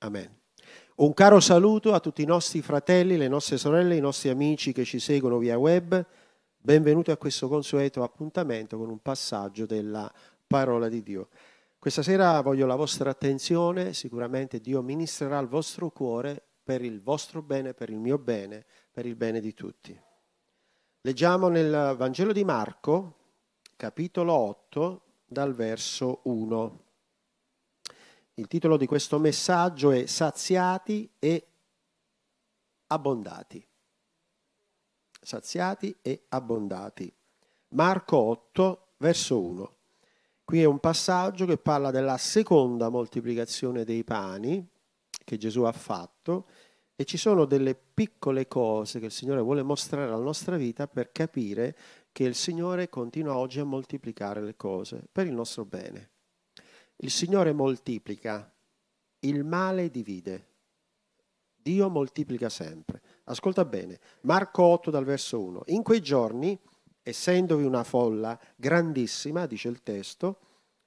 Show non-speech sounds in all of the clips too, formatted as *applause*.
Amen. Un caro saluto a tutti i nostri fratelli, le nostre sorelle, i nostri amici che ci seguono via web. Benvenuti a questo consueto appuntamento con un passaggio della parola di Dio. Questa sera voglio la vostra attenzione, sicuramente Dio ministrerà al vostro cuore per il vostro bene, per il mio bene, per il bene di tutti. Leggiamo nel Vangelo di Marco, capitolo 8, dal verso 1. Il titolo di questo messaggio è Saziati e abbondati. Saziati e abbondati. Marco 8, verso 1. Qui è un passaggio che parla della seconda moltiplicazione dei pani che Gesù ha fatto e ci sono delle piccole cose che il Signore vuole mostrare alla nostra vita per capire che il Signore continua oggi a moltiplicare le cose per il nostro bene. Il Signore moltiplica, il male divide. Dio moltiplica sempre. Ascolta bene, Marco 8 dal verso 1. In quei giorni, essendovi una folla grandissima, dice il testo,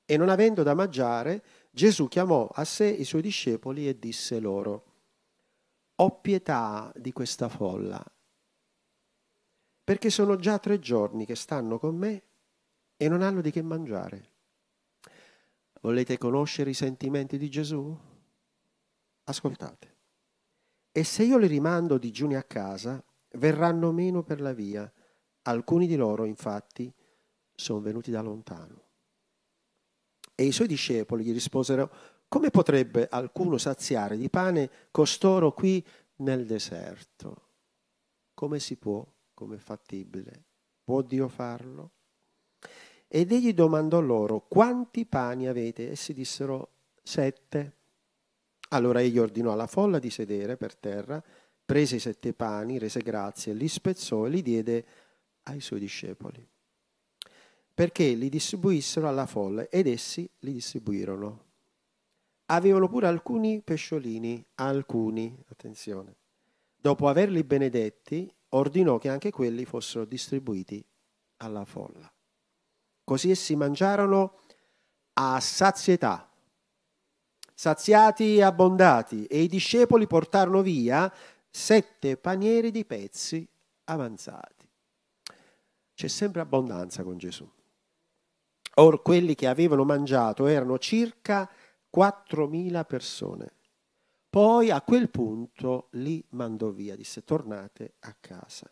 e non avendo da mangiare, Gesù chiamò a sé i suoi discepoli e disse loro, ho pietà di questa folla, perché sono già tre giorni che stanno con me e non hanno di che mangiare. Volete conoscere i sentimenti di Gesù? Ascoltate. E se io li rimando digiuni a casa, verranno meno per la via. Alcuni di loro, infatti, sono venuti da lontano. E i suoi discepoli gli risposero, come potrebbe alcuno saziare di pane costoro qui nel deserto? Come si può? Come è fattibile? Può Dio farlo? Ed egli domandò loro, quanti pani avete? Essi dissero, sette. Allora egli ordinò alla folla di sedere per terra, prese i sette pani, rese grazie, li spezzò e li diede ai suoi discepoli, perché li distribuissero alla folla ed essi li distribuirono. Avevano pure alcuni pesciolini, alcuni, attenzione. Dopo averli benedetti, ordinò che anche quelli fossero distribuiti alla folla. Così essi mangiarono a sazietà, saziati e abbondati, e i discepoli portarono via sette panieri di pezzi avanzati. C'è sempre abbondanza con Gesù. Or quelli che avevano mangiato erano circa 4.000 persone. Poi a quel punto li mandò via, disse tornate a casa.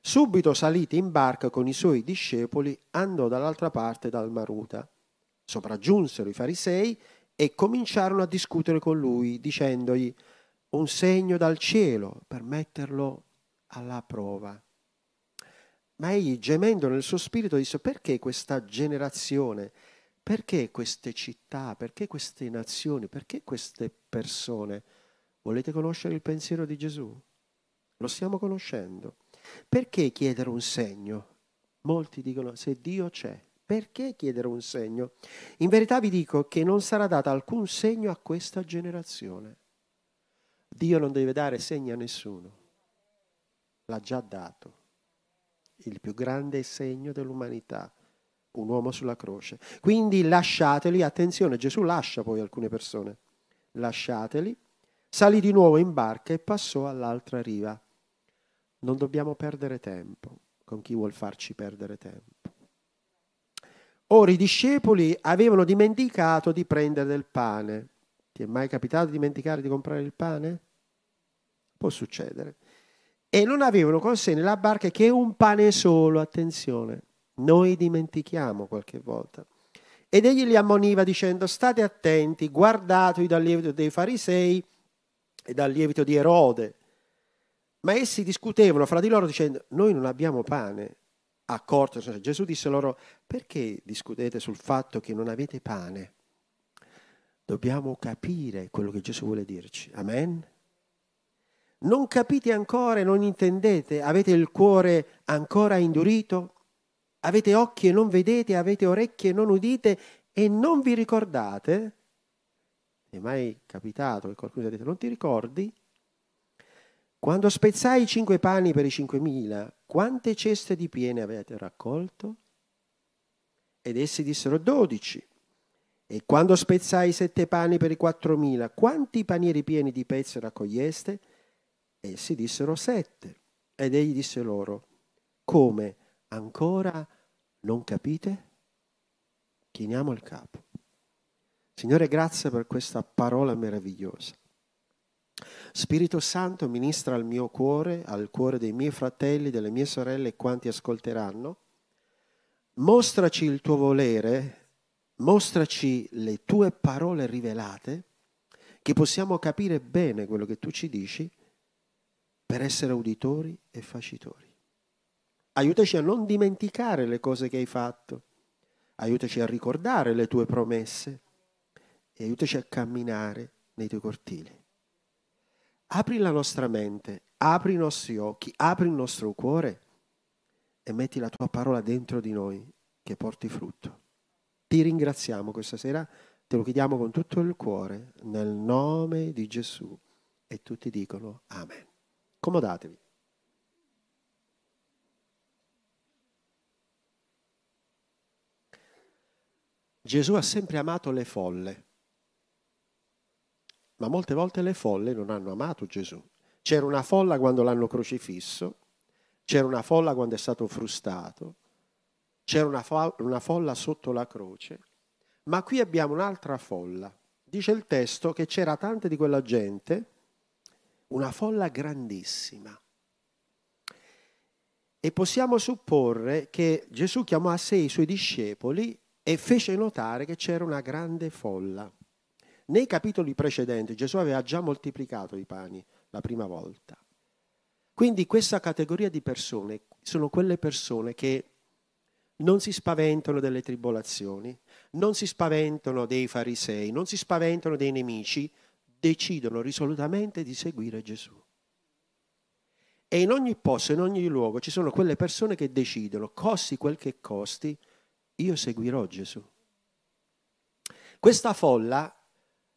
Subito saliti in barca con i suoi discepoli, andò dall'altra parte dal Maruta. Sopraggiunsero i farisei e cominciarono a discutere con lui, dicendogli un segno dal cielo per metterlo alla prova. Ma egli, gemendo nel suo spirito, disse perché questa generazione, perché queste città, perché queste nazioni, perché queste persone? Volete conoscere il pensiero di Gesù? Lo stiamo conoscendo. Perché chiedere un segno? Molti dicono se Dio c'è, perché chiedere un segno? In verità vi dico che non sarà dato alcun segno a questa generazione. Dio non deve dare segni a nessuno. L'ha già dato. Il più grande segno dell'umanità, un uomo sulla croce. Quindi lasciateli, attenzione, Gesù lascia poi alcune persone. Lasciateli, salì di nuovo in barca e passò all'altra riva. Non dobbiamo perdere tempo con chi vuol farci perdere tempo. Ora i discepoli avevano dimenticato di prendere del pane. Ti è mai capitato di dimenticare di comprare il pane? Può succedere. E non avevano con sé nella barca che un pane solo, attenzione. Noi dimentichiamo qualche volta. Ed egli li ammoniva dicendo, state attenti, guardatevi dal lievito dei farisei e dal lievito di Erode ma essi discutevano fra di loro dicendo, noi non abbiamo pane. Accorto, Gesù disse loro, perché discutete sul fatto che non avete pane? Dobbiamo capire quello che Gesù vuole dirci. Amen? Non capite ancora e non intendete? Avete il cuore ancora indurito? Avete occhi e non vedete? Avete orecchie e non udite? E non vi ricordate? È mai capitato che qualcuno vi ha detto, non ti ricordi? Quando spezzai i cinque panni per i cinquemila, quante ceste di piene avete raccolto? Ed essi dissero dodici. E quando spezzai sette pani per i quattromila, quanti panieri pieni di pezzi raccoglieste? Essi dissero sette. Ed egli disse loro, come ancora non capite? Chiniamo il capo. Signore, grazie per questa parola meravigliosa. Spirito Santo, ministra al mio cuore, al cuore dei miei fratelli, delle mie sorelle e quanti ascolteranno. Mostraci il tuo volere, mostraci le tue parole rivelate, che possiamo capire bene quello che tu ci dici per essere uditori e facitori. Aiutaci a non dimenticare le cose che hai fatto, aiutaci a ricordare le tue promesse e aiutaci a camminare nei tuoi cortili. Apri la nostra mente, apri i nostri occhi, apri il nostro cuore e metti la tua parola dentro di noi che porti frutto. Ti ringraziamo questa sera, te lo chiediamo con tutto il cuore, nel nome di Gesù. E tutti dicono Amen. Comodatevi. Gesù ha sempre amato le folle ma molte volte le folle non hanno amato Gesù. C'era una folla quando l'hanno crocifisso, c'era una folla quando è stato frustato, c'era una, fo- una folla sotto la croce, ma qui abbiamo un'altra folla. Dice il testo che c'era tante di quella gente, una folla grandissima. E possiamo supporre che Gesù chiamò a sé i suoi discepoli e fece notare che c'era una grande folla. Nei capitoli precedenti Gesù aveva già moltiplicato i pani la prima volta. Quindi questa categoria di persone sono quelle persone che non si spaventano delle tribolazioni, non si spaventano dei farisei, non si spaventano dei nemici, decidono risolutamente di seguire Gesù. E in ogni posto, in ogni luogo ci sono quelle persone che decidono, costi quel che costi, io seguirò Gesù. Questa folla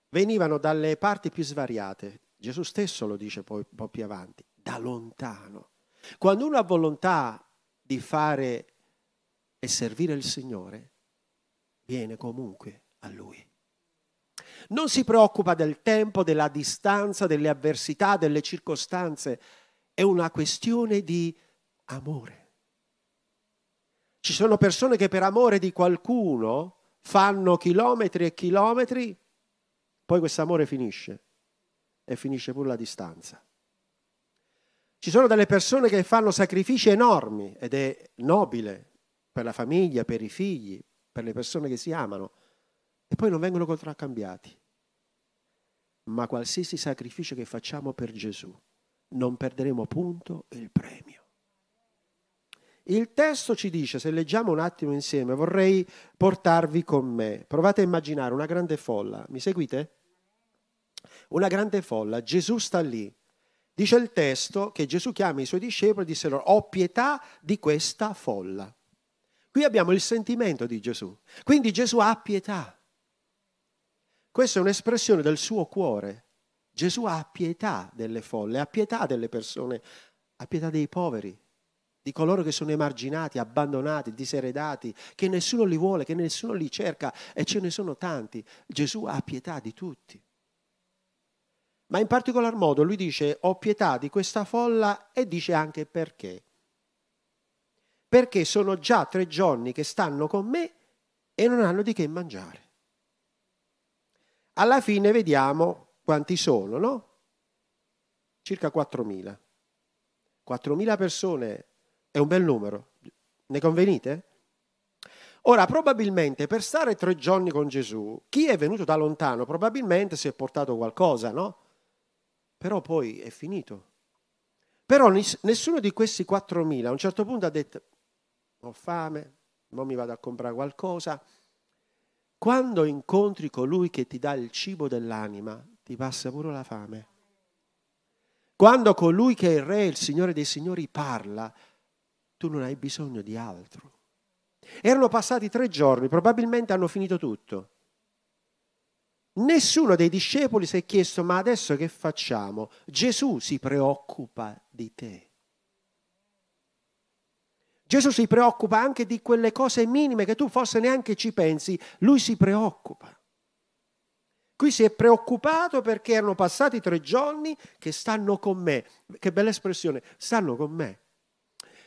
venivano dalle parti più svariate. Gesù stesso lo dice poi un po' più avanti, da lontano. Quando uno ha volontà di fare e servire il Signore, viene comunque a Lui. Non si preoccupa del tempo, della distanza, delle avversità, delle circostanze. È una questione di amore. Ci sono persone che per amore di qualcuno fanno chilometri e chilometri poi questo amore finisce e finisce pure la distanza. Ci sono delle persone che fanno sacrifici enormi ed è nobile per la famiglia, per i figli, per le persone che si amano e poi non vengono contraccambiati. Ma qualsiasi sacrificio che facciamo per Gesù, non perderemo punto il premio. Il testo ci dice, se leggiamo un attimo insieme, vorrei portarvi con me. Provate a immaginare una grande folla. Mi seguite? Una grande folla, Gesù sta lì. Dice il testo che Gesù chiama i suoi discepoli e disse loro, ho pietà di questa folla. Qui abbiamo il sentimento di Gesù. Quindi Gesù ha pietà. Questa è un'espressione del suo cuore. Gesù ha pietà delle folle, ha pietà delle persone, ha pietà dei poveri, di coloro che sono emarginati, abbandonati, diseredati, che nessuno li vuole, che nessuno li cerca e ce ne sono tanti. Gesù ha pietà di tutti. Ma in particolar modo lui dice ho pietà di questa folla e dice anche perché. Perché sono già tre giorni che stanno con me e non hanno di che mangiare. Alla fine vediamo quanti sono, no? Circa 4.000. 4.000 persone è un bel numero. Ne convenite? Ora, probabilmente per stare tre giorni con Gesù, chi è venuto da lontano probabilmente si è portato qualcosa, no? Però poi è finito. Però nessuno di questi 4.000 a un certo punto ha detto ho fame, non mi vado a comprare qualcosa. Quando incontri colui che ti dà il cibo dell'anima, ti passa pure la fame. Quando colui che è il re, il Signore dei Signori parla, tu non hai bisogno di altro. Erano passati tre giorni, probabilmente hanno finito tutto. Nessuno dei discepoli si è chiesto, ma adesso che facciamo? Gesù si preoccupa di te. Gesù si preoccupa anche di quelle cose minime che tu forse neanche ci pensi, lui si preoccupa. Qui si è preoccupato perché erano passati tre giorni che stanno con me. Che bella espressione, stanno con me.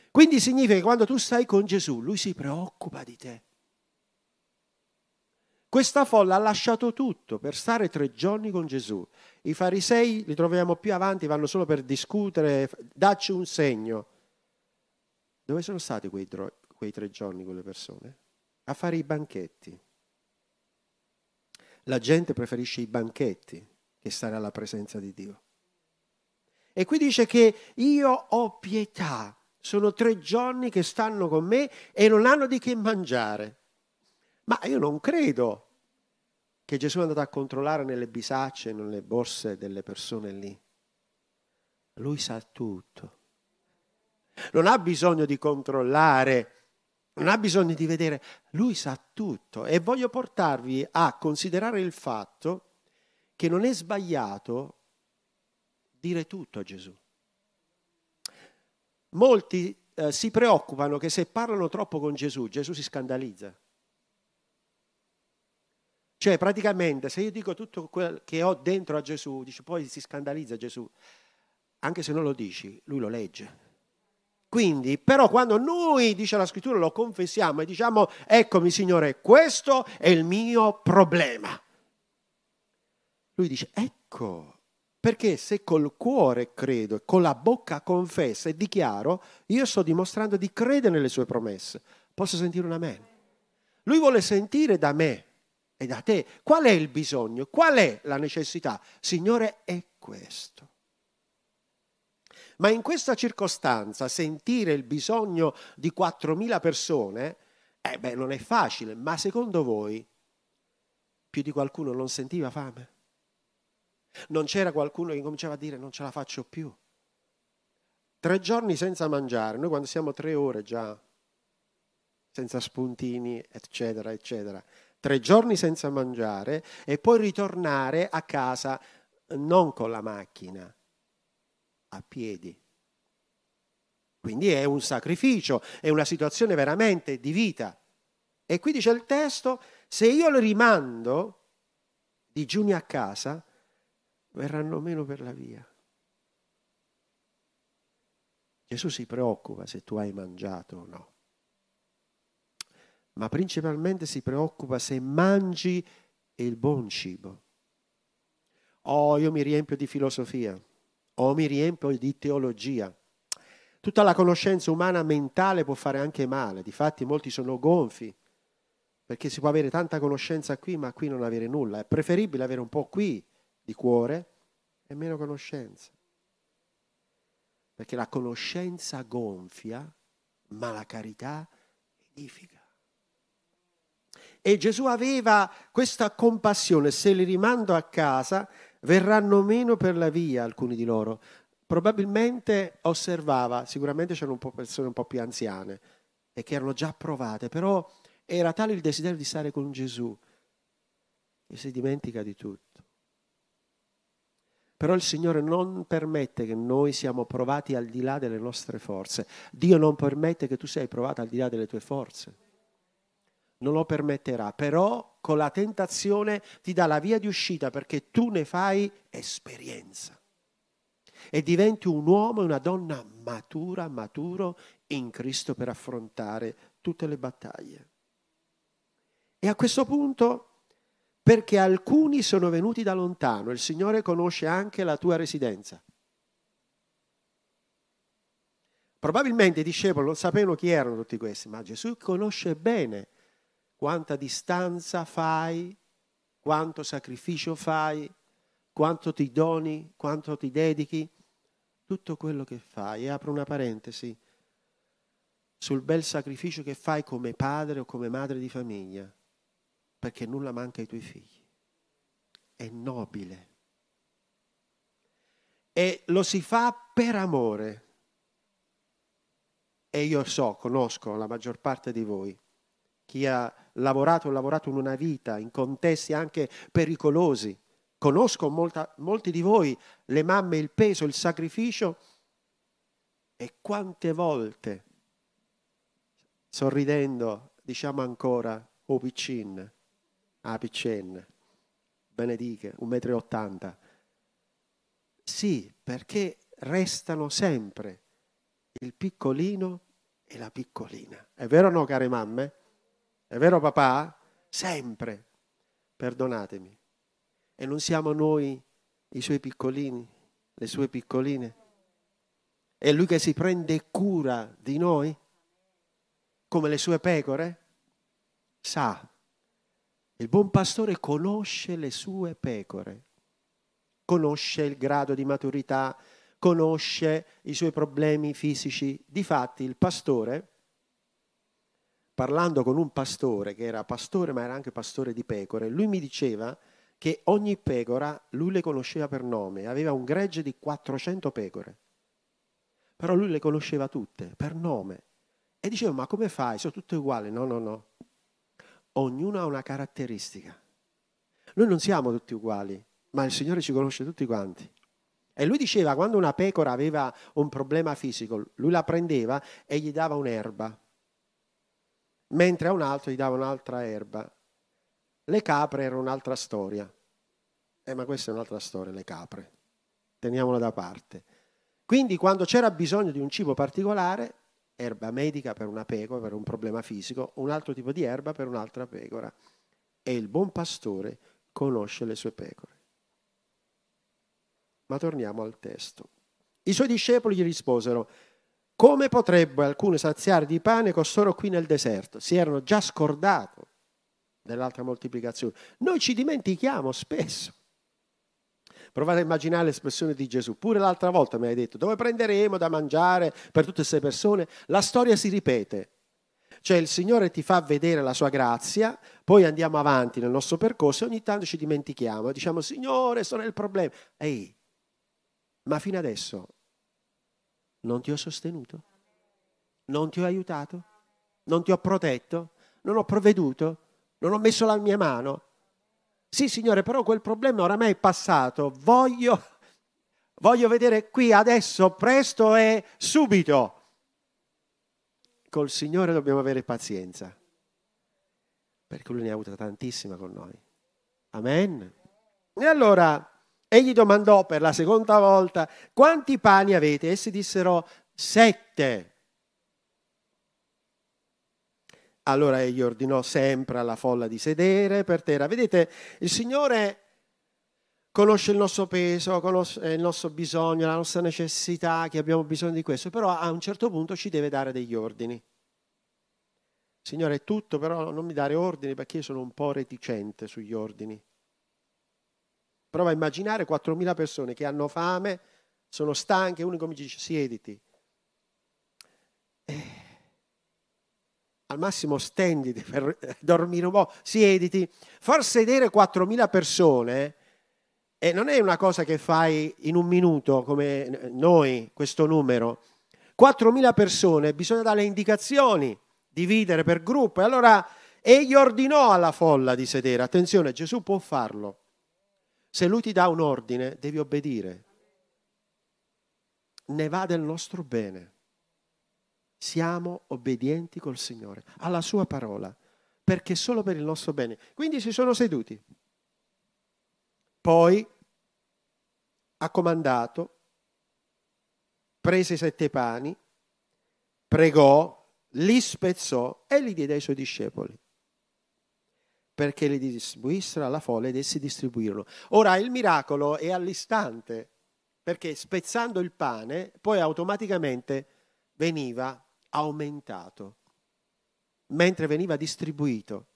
Quindi significa che quando tu stai con Gesù, lui si preoccupa di te. Questa folla ha lasciato tutto per stare tre giorni con Gesù. I farisei, li troviamo più avanti, vanno solo per discutere, dacci un segno. Dove sono stati quei, quei tre giorni quelle persone? A fare i banchetti. La gente preferisce i banchetti che stare alla presenza di Dio. E qui dice che io ho pietà. Sono tre giorni che stanno con me e non hanno di che mangiare. Ma io non credo che Gesù è andato a controllare nelle bisacce, nelle borse delle persone lì. Lui sa tutto. Non ha bisogno di controllare non ha bisogno di vedere, lui sa tutto e voglio portarvi a considerare il fatto che non è sbagliato dire tutto a Gesù. Molti eh, si preoccupano che se parlano troppo con Gesù, Gesù si scandalizza. Cioè, praticamente, se io dico tutto quel che ho dentro a Gesù, dice, poi si scandalizza Gesù. Anche se non lo dici, lui lo legge. Quindi, però, quando noi, dice la scrittura, lo confessiamo e diciamo, eccomi Signore, questo è il mio problema. Lui dice, ecco, perché se col cuore credo e con la bocca confesso e dichiaro, io sto dimostrando di credere nelle sue promesse. Posso sentire un amen? Lui vuole sentire da me e da te qual è il bisogno, qual è la necessità. Signore, è questo. Ma in questa circostanza sentire il bisogno di 4.000 persone, eh beh, non è facile, ma secondo voi più di qualcuno non sentiva fame? Non c'era qualcuno che cominciava a dire non ce la faccio più? Tre giorni senza mangiare, noi quando siamo tre ore già, senza spuntini, eccetera, eccetera. Tre giorni senza mangiare e poi ritornare a casa non con la macchina, a piedi. Quindi è un sacrificio, è una situazione veramente di vita. E qui dice il testo, se io le rimando digiuni a casa, verranno meno per la via. Gesù si preoccupa se tu hai mangiato o no, ma principalmente si preoccupa se mangi il buon cibo. Oh, io mi riempio di filosofia o mi riempio di teologia. Tutta la conoscenza umana mentale può fare anche male, difatti molti sono gonfi, perché si può avere tanta conoscenza qui, ma qui non avere nulla. È preferibile avere un po' qui di cuore e meno conoscenza. Perché la conoscenza gonfia, ma la carità edifica. E Gesù aveva questa compassione, se li rimando a casa, verranno meno per la via alcuni di loro. Probabilmente osservava, sicuramente c'erano un po' persone un po' più anziane e che erano già provate, però era tale il desiderio di stare con Gesù che si dimentica di tutto. Però il Signore non permette che noi siamo provati al di là delle nostre forze. Dio non permette che tu sei provato al di là delle tue forze. Non lo permetterà, però con la tentazione ti dà la via di uscita perché tu ne fai esperienza e diventi un uomo e una donna matura, maturo in Cristo per affrontare tutte le battaglie. E a questo punto, perché alcuni sono venuti da lontano, il Signore conosce anche la tua residenza. Probabilmente i discepoli non sapevano chi erano tutti questi, ma Gesù conosce bene quanta distanza fai, quanto sacrificio fai, quanto ti doni, quanto ti dedichi, tutto quello che fai. E apro una parentesi sul bel sacrificio che fai come padre o come madre di famiglia, perché nulla manca ai tuoi figli. È nobile. E lo si fa per amore. E io so, conosco la maggior parte di voi, chi ha lavorato, ho lavorato in una vita, in contesti anche pericolosi. Conosco molta, molti di voi, le mamme, il peso, il sacrificio e quante volte, sorridendo, diciamo ancora, o piccin, a piccin, benedica, un metro e ottanta. Sì, perché restano sempre il piccolino e la piccolina. È vero o no, care mamme? È vero papà? Sempre. Perdonatemi. E non siamo noi i suoi piccolini, le sue piccoline? È lui che si prende cura di noi? Come le sue pecore? Sa. Il buon pastore conosce le sue pecore, conosce il grado di maturità, conosce i suoi problemi fisici. Difatti il pastore, parlando con un pastore che era pastore ma era anche pastore di pecore, lui mi diceva che ogni pecora lui le conosceva per nome, aveva un gregge di 400 pecore, però lui le conosceva tutte per nome. E diceva, ma come fai? Sono tutte uguali? No, no, no. Ognuno ha una caratteristica. Noi non siamo tutti uguali, ma il Signore ci conosce tutti quanti. E lui diceva, quando una pecora aveva un problema fisico, lui la prendeva e gli dava un'erba, mentre a un altro gli dava un'altra erba. Le capre erano un'altra storia. Eh, ma questa è un'altra storia, le capre. Teniamola da parte. Quindi quando c'era bisogno di un cibo particolare, erba medica per una pecora, per un problema fisico, un altro tipo di erba per un'altra pecora. E il buon pastore conosce le sue pecore. Ma torniamo al testo. I suoi discepoli gli risposero, come potrebbe alcune saziare di pane costoro qui nel deserto? Si erano già scordati dell'altra moltiplicazione. Noi ci dimentichiamo spesso. Provate a immaginare l'espressione di Gesù. Pure l'altra volta mi hai detto, dove prenderemo da mangiare per tutte queste persone? La storia si ripete. Cioè il Signore ti fa vedere la sua grazia, poi andiamo avanti nel nostro percorso e ogni tanto ci dimentichiamo diciamo, Signore, sono il problema. Ehi, ma fino adesso non ti ho sostenuto? Non ti ho aiutato? Non ti ho protetto? Non ho provveduto? Non ho messo la mia mano? Sì, Signore, però quel problema oramai è passato. Voglio, voglio vedere qui adesso, presto e subito. Col Signore dobbiamo avere pazienza, perché Lui ne ha avuta tantissima con noi. Amen. E allora Egli domandò per la seconda volta, quanti pani avete? Essi dissero, sette. Allora egli ordinò sempre alla folla di sedere per terra. Vedete, il Signore conosce il nostro peso, conosce il nostro bisogno, la nostra necessità, che abbiamo bisogno di questo, però a un certo punto ci deve dare degli ordini. Signore, è tutto, però non mi dare ordini perché io sono un po' reticente sugli ordini. Prova a immaginare 4.000 persone che hanno fame, sono stanche, uno mi dice siediti. Eh, al massimo stenditi per *laughs* dormire un po', siediti. Far sedere 4.000 persone eh, non è una cosa che fai in un minuto come noi, questo numero. 4.000 persone, bisogna dare indicazioni, dividere per gruppo. E allora egli ordinò alla folla di sedere. Attenzione, Gesù può farlo. Se lui ti dà un ordine, devi obbedire. Ne va del nostro bene. Siamo obbedienti col Signore, alla sua parola, perché solo per il nostro bene. Quindi si sono seduti. Poi ha comandato, prese i sette pani, pregò, li spezzò e li diede ai suoi discepoli perché li distribuissero alla folla ed essi distribuirono. Ora il miracolo è all'istante, perché spezzando il pane poi automaticamente veniva aumentato, mentre veniva distribuito.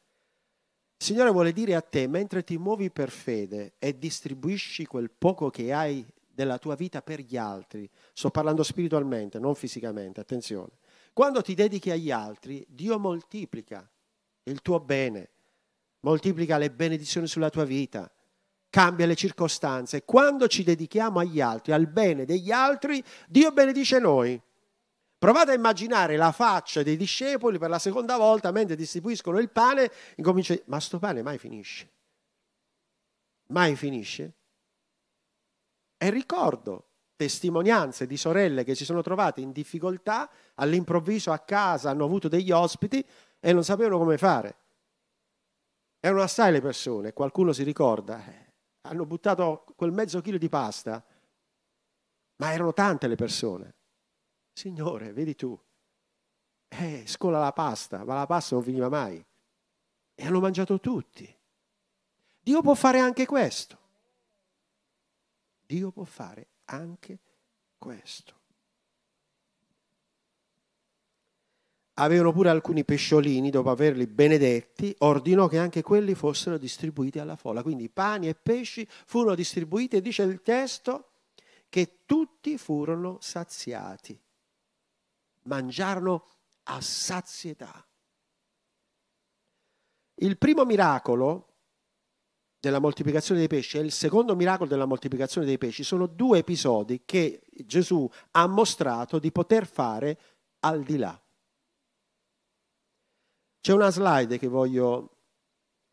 Il Signore vuole dire a te, mentre ti muovi per fede e distribuisci quel poco che hai della tua vita per gli altri, sto parlando spiritualmente, non fisicamente, attenzione, quando ti dedichi agli altri, Dio moltiplica il tuo bene, moltiplica le benedizioni sulla tua vita, cambia le circostanze. Quando ci dedichiamo agli altri, al bene degli altri, Dio benedice noi. Provate a immaginare la faccia dei discepoli per la seconda volta mentre distribuiscono il pane, incomincia, ma sto pane mai finisce? Mai finisce? E ricordo testimonianze di sorelle che si sono trovate in difficoltà, all'improvviso a casa hanno avuto degli ospiti e non sapevano come fare. Erano assai le persone, qualcuno si ricorda, eh, hanno buttato quel mezzo chilo di pasta, ma erano tante le persone. Signore, vedi tu, eh, scola la pasta, ma la pasta non finiva mai. E hanno mangiato tutti. Dio può fare anche questo. Dio può fare anche questo. Avevano pure alcuni pesciolini, dopo averli benedetti, ordinò che anche quelli fossero distribuiti alla folla. Quindi pani e pesci furono distribuiti e dice il testo che tutti furono saziati. Mangiarono a sazietà. Il primo miracolo della moltiplicazione dei pesci e il secondo miracolo della moltiplicazione dei pesci sono due episodi che Gesù ha mostrato di poter fare al di là. C'è una slide che voglio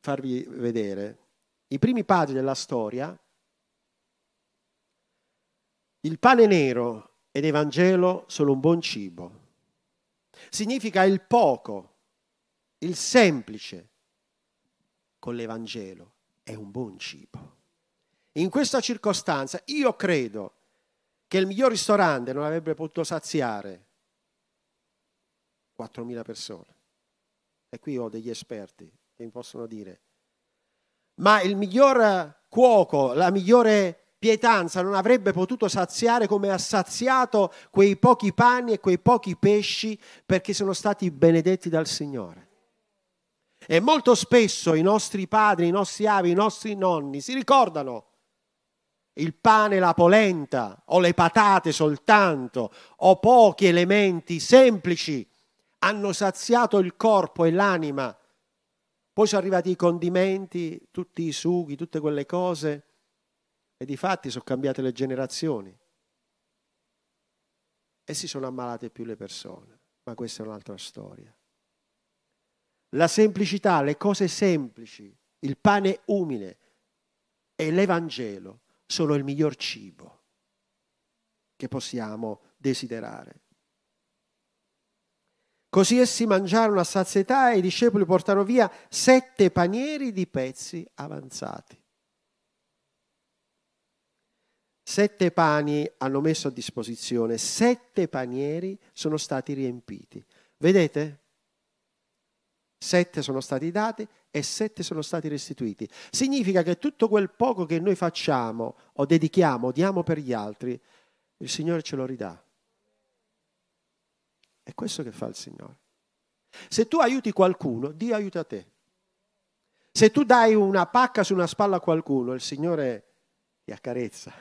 farvi vedere. I primi padri della storia, il pane nero ed Evangelo sono un buon cibo. Significa il poco, il semplice con l'Evangelo è un buon cibo. In questa circostanza io credo che il miglior ristorante non avrebbe potuto saziare 4.000 persone. E qui ho degli esperti che mi possono dire. Ma il miglior cuoco, la migliore pietanza non avrebbe potuto saziare come ha saziato quei pochi pani e quei pochi pesci perché sono stati benedetti dal Signore. E molto spesso i nostri padri, i nostri avi, i nostri nonni si ricordano il pane, la polenta o le patate soltanto o pochi elementi semplici hanno saziato il corpo e l'anima. Poi sono arrivati i condimenti, tutti i sughi, tutte quelle cose e di fatti sono cambiate le generazioni e si sono ammalate più le persone. Ma questa è un'altra storia. La semplicità, le cose semplici, il pane umile e l'Evangelo sono il miglior cibo che possiamo desiderare. Così essi mangiarono a sazietà e i discepoli portarono via sette panieri di pezzi avanzati. Sette pani hanno messo a disposizione, sette panieri sono stati riempiti. Vedete? Sette sono stati dati e sette sono stati restituiti. Significa che tutto quel poco che noi facciamo o dedichiamo, diamo per gli altri, il Signore ce lo ridà. È questo che fa il Signore. Se tu aiuti qualcuno, Dio aiuta te. Se tu dai una pacca su una spalla a qualcuno, il Signore ti accarezza.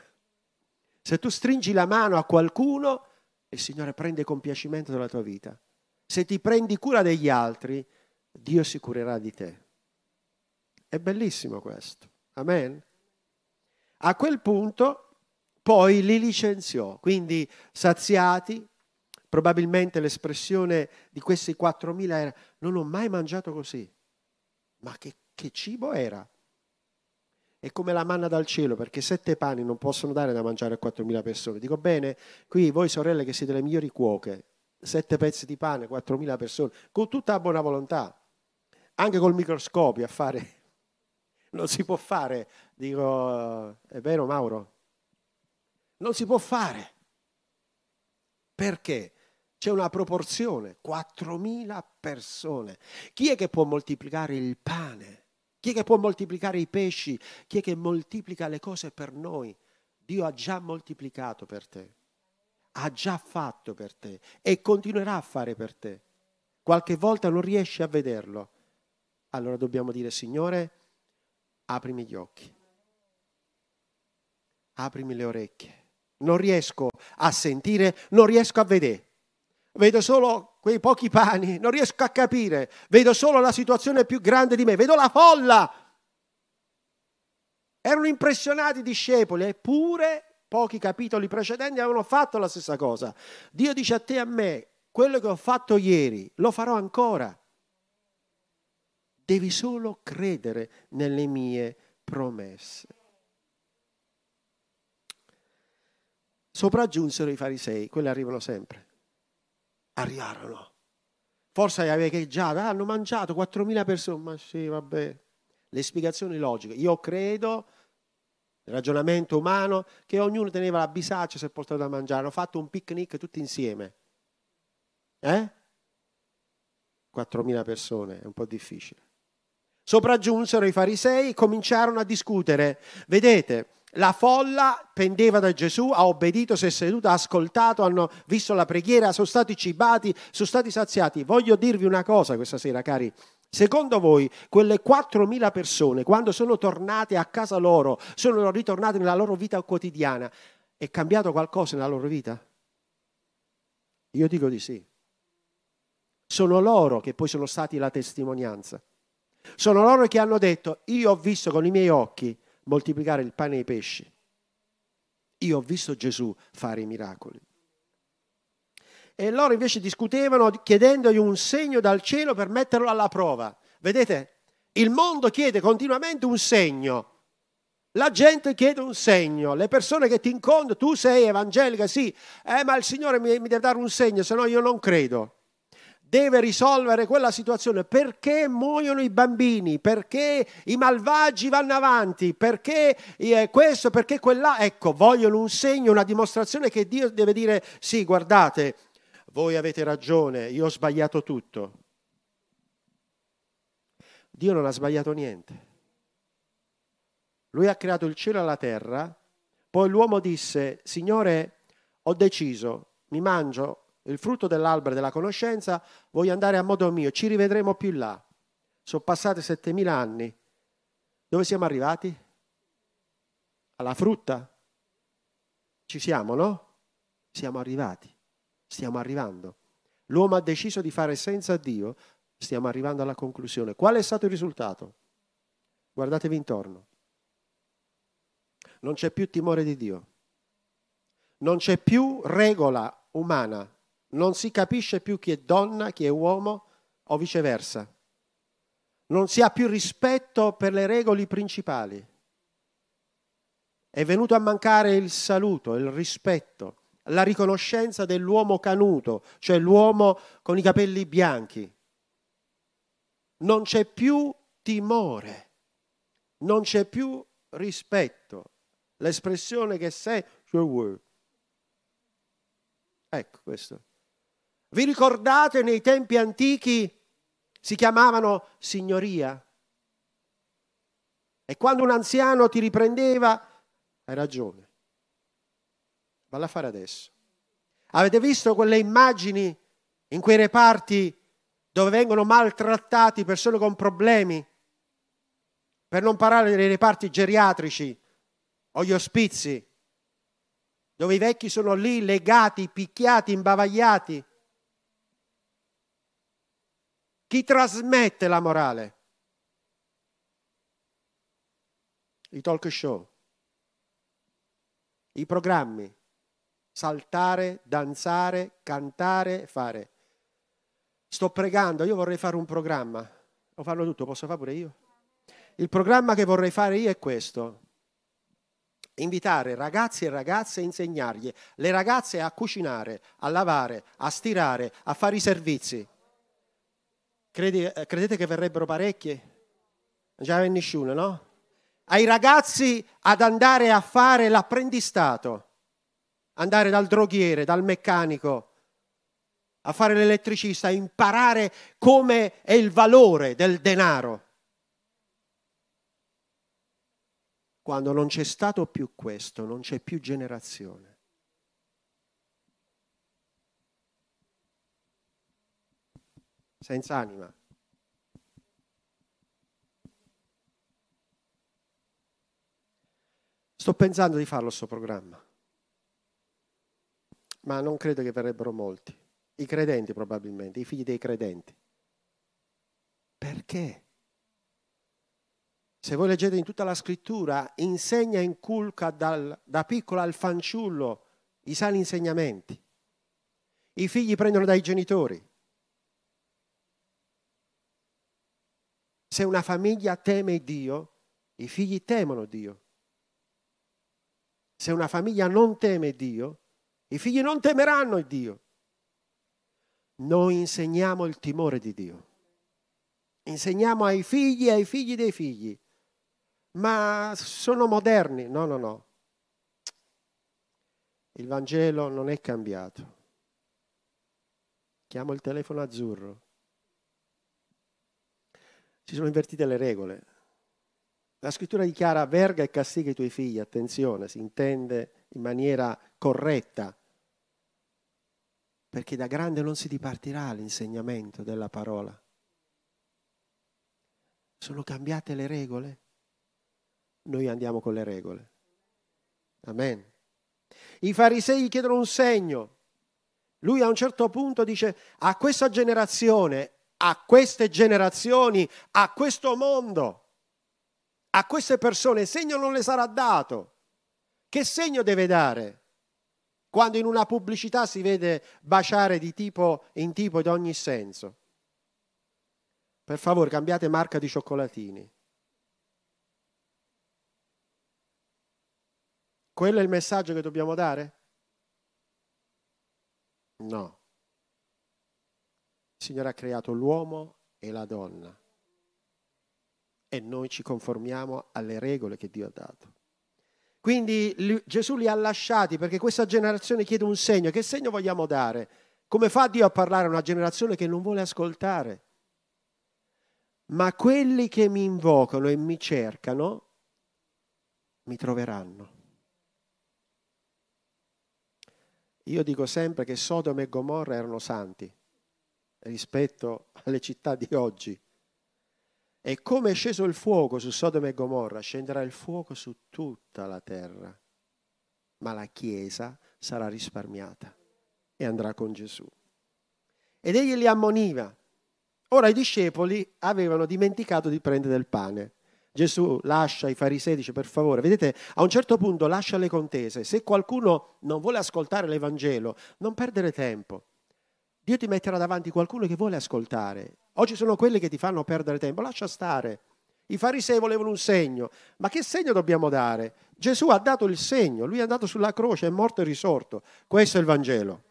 Se tu stringi la mano a qualcuno, il Signore prende compiacimento della tua vita. Se ti prendi cura degli altri, Dio si curerà di te. È bellissimo questo. Amen. A quel punto poi li licenziò, quindi saziati, probabilmente l'espressione di questi 4.000 era non ho mai mangiato così. Ma che, che cibo era? È come la manna dal cielo, perché sette pani non possono dare da mangiare a 4.000 persone. Dico bene, qui voi sorelle che siete le migliori cuoche, sette pezzi di pane, 4.000 persone, con tutta la buona volontà anche col microscopio a fare. *laughs* Non si può fare, dico, è vero Mauro? Non si può fare. Perché? C'è una proporzione, 4.000 persone. Chi è che può moltiplicare il pane? Chi è che può moltiplicare i pesci? Chi è che moltiplica le cose per noi? Dio ha già moltiplicato per te, ha già fatto per te e continuerà a fare per te. Qualche volta non riesci a vederlo, allora dobbiamo dire, Signore, aprimi gli occhi, aprimi le orecchie. Non riesco a sentire, non riesco a vedere. Vedo solo quei pochi pani, non riesco a capire. Vedo solo la situazione più grande di me, vedo la folla. Erano impressionati i discepoli, eppure pochi capitoli precedenti avevano fatto la stessa cosa. Dio dice a te e a me, quello che ho fatto ieri, lo farò ancora devi solo credere nelle mie promesse. Sopraggiunsero i farisei, quelli arrivano sempre. Arrivarono. Forse avevi già, ah, hanno mangiato 4.000 persone, ma sì, vabbè. Le spiegazioni logiche. Io credo Il ragionamento umano che ognuno teneva la bisaccia se portato da mangiare. Hanno fatto un picnic tutti insieme. Eh? 4.000 persone, è un po' difficile. Sopraggiunsero i farisei e cominciarono a discutere. Vedete, la folla pendeva da Gesù, ha obbedito, si è seduta, ha ascoltato, hanno visto la preghiera, sono stati cibati, sono stati saziati. Voglio dirvi una cosa questa sera, cari. Secondo voi, quelle 4.000 persone, quando sono tornate a casa loro, sono ritornate nella loro vita quotidiana, è cambiato qualcosa nella loro vita? Io dico di sì. Sono loro che poi sono stati la testimonianza. Sono loro che hanno detto, io ho visto con i miei occhi moltiplicare il pane e i pesci. Io ho visto Gesù fare i miracoli. E loro invece discutevano chiedendogli un segno dal cielo per metterlo alla prova. Vedete, il mondo chiede continuamente un segno. La gente chiede un segno, le persone che ti incontrano, tu sei evangelica, sì, eh, ma il Signore mi, mi deve dare un segno, se no io non credo deve risolvere quella situazione. Perché muoiono i bambini? Perché i malvagi vanno avanti? Perché eh, questo? Perché quella? Ecco, vogliono un segno, una dimostrazione che Dio deve dire sì, guardate, voi avete ragione, io ho sbagliato tutto. Dio non ha sbagliato niente. Lui ha creato il cielo e la terra, poi l'uomo disse, Signore, ho deciso, mi mangio il frutto dell'albero della conoscenza, voglio andare a modo mio, ci rivedremo più là. Sono passati 7000 anni. Dove siamo arrivati? Alla frutta? Ci siamo, no? Siamo arrivati, stiamo arrivando. L'uomo ha deciso di fare senza Dio, stiamo arrivando alla conclusione. Qual è stato il risultato? Guardatevi intorno. Non c'è più timore di Dio. Non c'è più regola umana non si capisce più chi è donna, chi è uomo o viceversa. Non si ha più rispetto per le regole principali. È venuto a mancare il saluto, il rispetto, la riconoscenza dell'uomo canuto, cioè l'uomo con i capelli bianchi. Non c'è più timore, non c'è più rispetto. L'espressione che sei, ecco questo. Vi ricordate nei tempi antichi si chiamavano signoria? E quando un anziano ti riprendeva, hai ragione, valla a fare adesso. Avete visto quelle immagini in quei reparti dove vengono maltrattati persone con problemi? Per non parlare dei reparti geriatrici o gli ospizi, dove i vecchi sono lì legati, picchiati, imbavagliati chi trasmette la morale? I talk show, i programmi, saltare, danzare, cantare, fare. Sto pregando, io vorrei fare un programma, lo fanno tutto, posso fare pure io? Il programma che vorrei fare io è questo, invitare ragazzi e ragazze a insegnargli, le ragazze a cucinare, a lavare, a stirare, a fare i servizi. Credi, eh, credete che verrebbero parecchie? Non c'è nessuno, no? Ai ragazzi ad andare a fare l'apprendistato, andare dal droghiere, dal meccanico, a fare l'elettricista, a imparare come è il valore del denaro. Quando non c'è stato più questo, non c'è più generazione. Senza anima. Sto pensando di farlo questo programma, ma non credo che verrebbero molti. I credenti probabilmente, i figli dei credenti. Perché? Se voi leggete in tutta la scrittura, insegna, inculca dal, da piccolo al fanciullo i sani insegnamenti. I figli prendono dai genitori. Se una famiglia teme Dio, i figli temono Dio. Se una famiglia non teme Dio, i figli non temeranno Dio. Noi insegniamo il timore di Dio. Insegniamo ai figli e ai figli dei figli. ma sono moderni. No, no, no. Il Vangelo non è cambiato. Chiamo il telefono azzurro. Si sono invertite le regole. La scrittura dichiara verga e castiga i tuoi figli, attenzione, si intende in maniera corretta, perché da grande non si dipartirà l'insegnamento della parola. Sono cambiate le regole? Noi andiamo con le regole. Amen. I farisei chiedono un segno. Lui a un certo punto dice a questa generazione, a queste generazioni, a questo mondo, a queste persone, segno non le sarà dato. Che segno deve dare? Quando in una pubblicità si vede baciare di tipo in tipo in ogni senso. Per favore, cambiate marca di cioccolatini. Quello è il messaggio che dobbiamo dare? No. Il Signore ha creato l'uomo e la donna e noi ci conformiamo alle regole che Dio ha dato. Quindi Gesù li ha lasciati perché questa generazione chiede un segno. Che segno vogliamo dare? Come fa Dio a parlare a una generazione che non vuole ascoltare? Ma quelli che mi invocano e mi cercano mi troveranno. Io dico sempre che Sodoma e Gomorra erano santi rispetto alle città di oggi. E come è sceso il fuoco su Sodoma e Gomorra, scenderà il fuoco su tutta la terra. Ma la Chiesa sarà risparmiata e andrà con Gesù. Ed egli li ammoniva. Ora i discepoli avevano dimenticato di prendere del pane. Gesù lascia i farisei, dice per favore, vedete, a un certo punto lascia le contese. Se qualcuno non vuole ascoltare l'Evangelo, non perdere tempo. Dio ti metterà davanti qualcuno che vuole ascoltare. Oggi sono quelli che ti fanno perdere tempo, lascia stare. I farisei volevano un segno, ma che segno dobbiamo dare? Gesù ha dato il segno, lui è andato sulla croce, è morto e risorto. Questo è il Vangelo.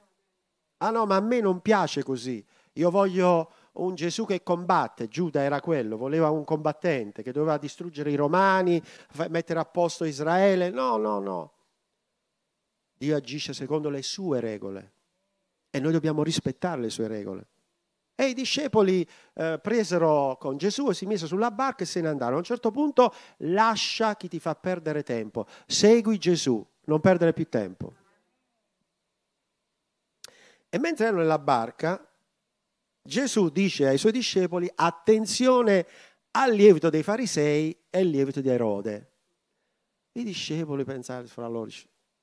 Ah no, ma a me non piace così. Io voglio un Gesù che combatte, Giuda era quello, voleva un combattente che doveva distruggere i romani, mettere a posto Israele. No, no, no. Dio agisce secondo le sue regole e noi dobbiamo rispettare le sue regole. E i discepoli eh, presero con Gesù e si misero sulla barca e se ne andarono. A un certo punto lascia chi ti fa perdere tempo, segui Gesù, non perdere più tempo. E mentre erano nella barca, Gesù dice ai suoi discepoli attenzione al lievito dei farisei e al lievito di Erode. I discepoli pensavano fra loro,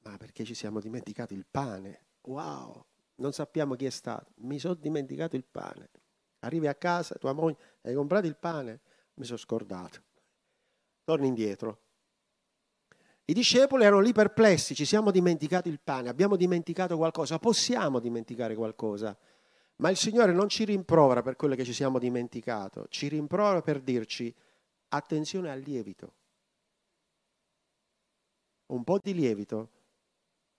ma perché ci siamo dimenticati il pane? Wow, non sappiamo chi è stato. Mi sono dimenticato il pane. Arrivi a casa, tua moglie, hai comprato il pane? Mi sono scordato. Torni indietro. I discepoli erano lì perplessi, ci siamo dimenticati il pane, abbiamo dimenticato qualcosa, possiamo dimenticare qualcosa. Ma il Signore non ci rimprovera per quello che ci siamo dimenticato, ci rimprovera per dirci attenzione al lievito. Un po' di lievito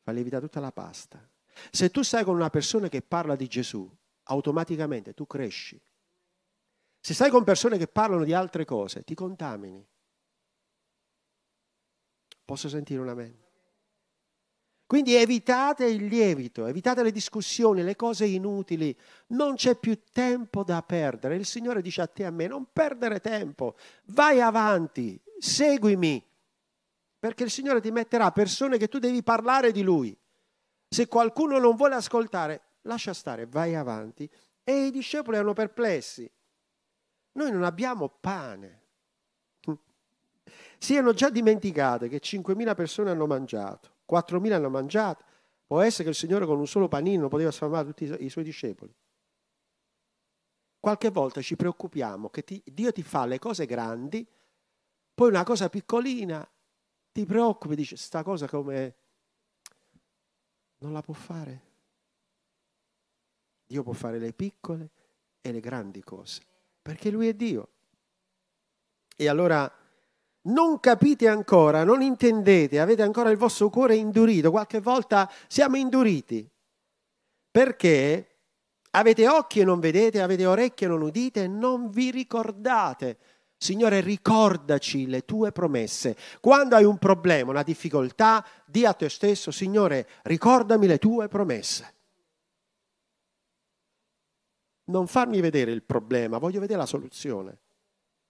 fa lievitare tutta la pasta. Se tu stai con una persona che parla di Gesù, automaticamente tu cresci. Se stai con persone che parlano di altre cose, ti contamini. Posso sentire un amen? Quindi evitate il lievito, evitate le discussioni, le cose inutili. Non c'è più tempo da perdere. Il Signore dice a te e a me, non perdere tempo, vai avanti, seguimi, perché il Signore ti metterà persone che tu devi parlare di Lui. Se qualcuno non vuole ascoltare, lascia stare, vai avanti. E i discepoli erano perplessi. Noi non abbiamo pane. Si erano già dimenticate che 5.000 persone hanno mangiato. 4.000 hanno mangiato. Può essere che il Signore con un solo panino poteva sfamare tutti i suoi discepoli. Qualche volta ci preoccupiamo che ti, Dio ti fa le cose grandi, poi una cosa piccolina, ti preoccupi, dici, sta cosa come non la può fare. Dio può fare le piccole e le grandi cose, perché Lui è Dio. E allora non capite ancora, non intendete, avete ancora il vostro cuore indurito, qualche volta siamo induriti, perché avete occhi e non vedete, avete orecchie e non udite non vi ricordate Signore, ricordaci le tue promesse. Quando hai un problema, una difficoltà, di a te stesso, Signore, ricordami le tue promesse. Non farmi vedere il problema, voglio vedere la soluzione.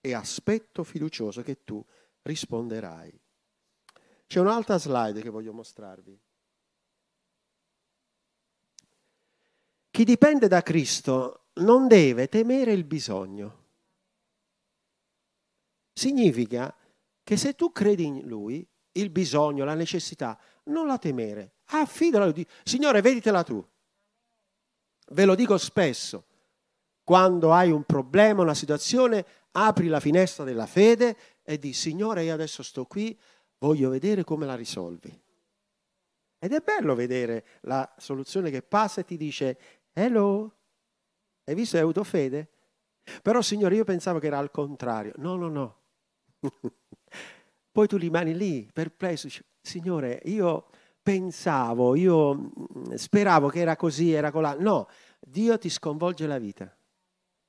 E aspetto fiducioso che tu risponderai. C'è un'altra slide che voglio mostrarvi. Chi dipende da Cristo non deve temere il bisogno. Significa che se tu credi in Lui, il bisogno, la necessità, non la temere, affidala a Lui. Signore, veditela tu. Ve lo dico spesso. Quando hai un problema, una situazione, apri la finestra della fede e di Signore, io adesso sto qui, voglio vedere come la risolvi. Ed è bello vedere la soluzione che passa e ti dice, hello, hai visto, hai avuto fede? Però Signore, io pensavo che era al contrario. No, no, no. *laughs* Poi tu rimani lì, perplesso, Signore, io pensavo, io mm, speravo che era così, era colà. No, Dio ti sconvolge la vita.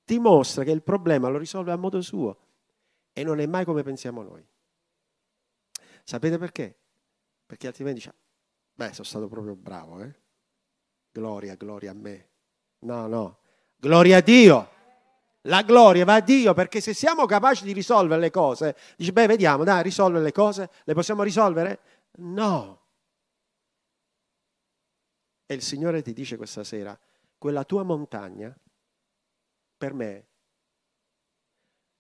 Ti mostra che il problema lo risolve a modo suo e non è mai come pensiamo noi. Sapete perché? Perché altrimenti dice, beh, sono stato proprio bravo, eh? Gloria, gloria a me. No, no, gloria a Dio. La gloria va a Dio perché se siamo capaci di risolvere le cose, dici, beh, vediamo, dai, risolvere le cose, le possiamo risolvere? No. E il Signore ti dice questa sera, quella tua montagna, per me,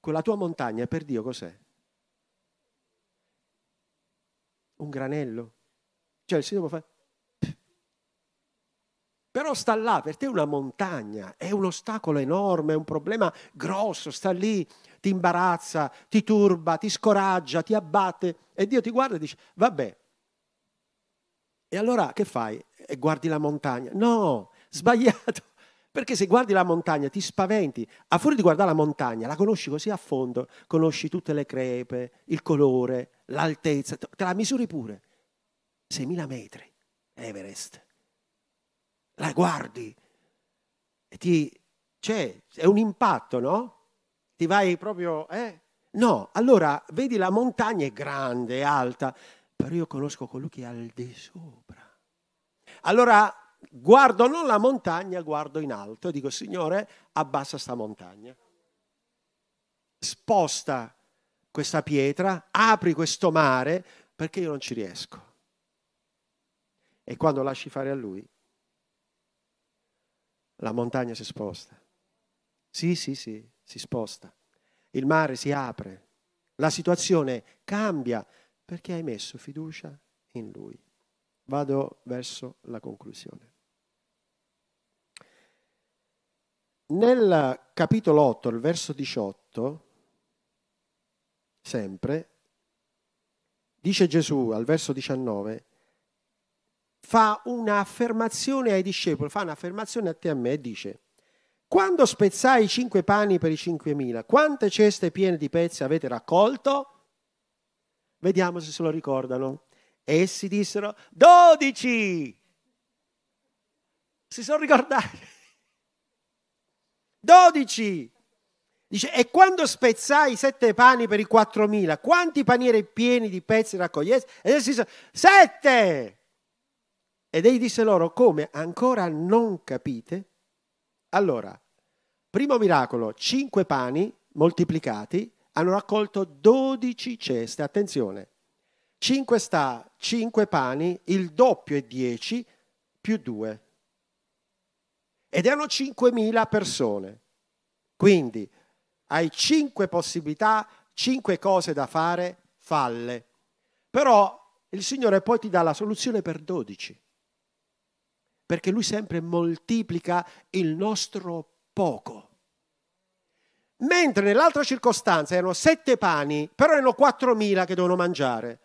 quella tua montagna per Dio cos'è? Un granello. Cioè il Signore può fare, però sta là, per te è una montagna, è un ostacolo enorme, è un problema grosso, sta lì, ti imbarazza, ti turba, ti scoraggia, ti abbatte e Dio ti guarda e dice, vabbè. E allora che fai? E guardi la montagna? No, sbagliato. *laughs* Perché se guardi la montagna ti spaventi. A fuori di guardare la montagna, la conosci così a fondo, conosci tutte le crepe, il colore, l'altezza, te la misuri pure. 6.000 metri, Everest la guardi e ti... c'è, è un impatto, no? Ti vai proprio... Eh? No, allora vedi la montagna è grande, è alta, però io conosco colui che è al di sopra. Allora guardo non la montagna, guardo in alto e dico, Signore, abbassa sta montagna. Sposta questa pietra, apri questo mare, perché io non ci riesco. E quando lasci fare a Lui, la montagna si sposta. Sì, sì, sì, si sposta. Il mare si apre. La situazione cambia perché hai messo fiducia in Lui. Vado verso la conclusione. Nel capitolo 8, il verso 18, sempre, dice Gesù al verso 19, fa un'affermazione ai discepoli, fa un'affermazione a te e a me e dice, quando spezzai i cinque pani per i cinquemila, quante ceste piene di pezzi avete raccolto? Vediamo se se lo ricordano. Essi dissero, dodici! Si sono ricordati. *laughs* Dodici! Dice, e quando spezzai sette pani per i quattromila, quanti panieri pieni di pezzi raccogliesti? E essi dissero, sette! Ed egli disse loro, come ancora non capite? Allora, primo miracolo, cinque pani moltiplicati hanno raccolto dodici ceste. Attenzione, cinque sta, cinque pani, il doppio è dieci più due. Ed erano cinquemila persone. Quindi hai cinque possibilità, cinque cose da fare, falle. Però il Signore poi ti dà la soluzione per dodici perché lui sempre moltiplica il nostro poco. Mentre nell'altra circostanza erano sette pani, però erano quattromila che dovevano mangiare.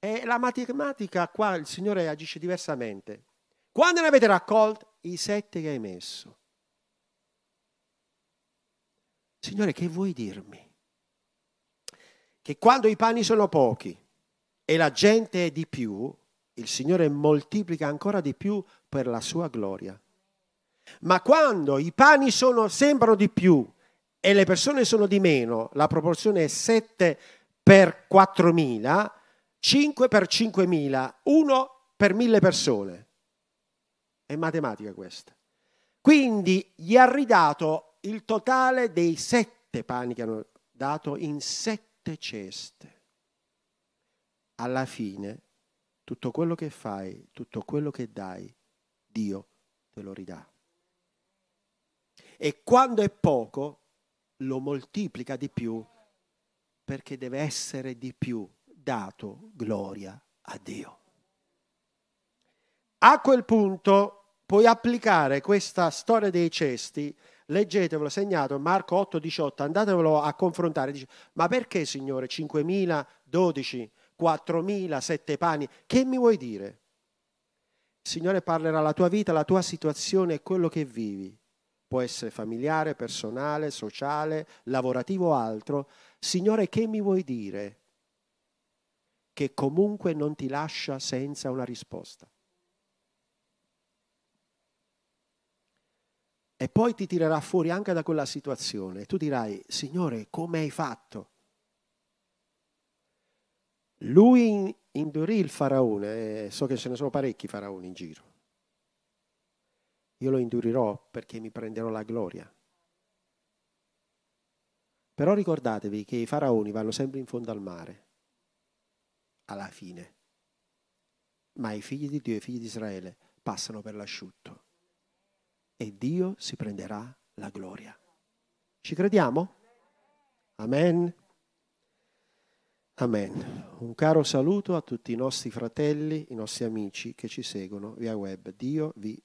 E la matematica qua il Signore agisce diversamente. Quando ne avete raccolti? I sette che hai messo. Signore, che vuoi dirmi? Che quando i pani sono pochi e la gente è di più, il Signore moltiplica ancora di più per la sua gloria. Ma quando i pani sono, sembrano di più e le persone sono di meno, la proporzione è 7 per 4.000, 5 per 5.000, 1 per 1.000 persone. È matematica questa. Quindi gli ha ridato il totale dei sette pani che hanno dato in sette ceste. Alla fine, tutto quello che fai, tutto quello che dai, Dio te lo ridà. E quando è poco, lo moltiplica di più perché deve essere di più dato gloria a Dio. A quel punto puoi applicare questa storia dei cesti, leggetevelo, segnato Marco 8, 18, andatevelo a confrontare, dice, ma perché Signore 5.000, 12, 4.000, 7 pani, che mi vuoi dire? Il Signore parlerà la tua vita, la tua situazione e quello che vivi può essere familiare, personale, sociale, lavorativo o altro. Signore, che mi vuoi dire? Che comunque non ti lascia senza una risposta. E poi ti tirerà fuori anche da quella situazione. Tu dirai, Signore, come hai fatto? Lui indurì il faraone, e so che ce ne sono parecchi faraoni in giro io lo indurirò perché mi prenderò la gloria. Però ricordatevi che i faraoni vanno sempre in fondo al mare, alla fine. Ma i figli di Dio e i figli di Israele passano per l'asciutto. E Dio si prenderà la gloria. Ci crediamo? Amen. Amen. Un caro saluto a tutti i nostri fratelli, i nostri amici che ci seguono via web. Dio vi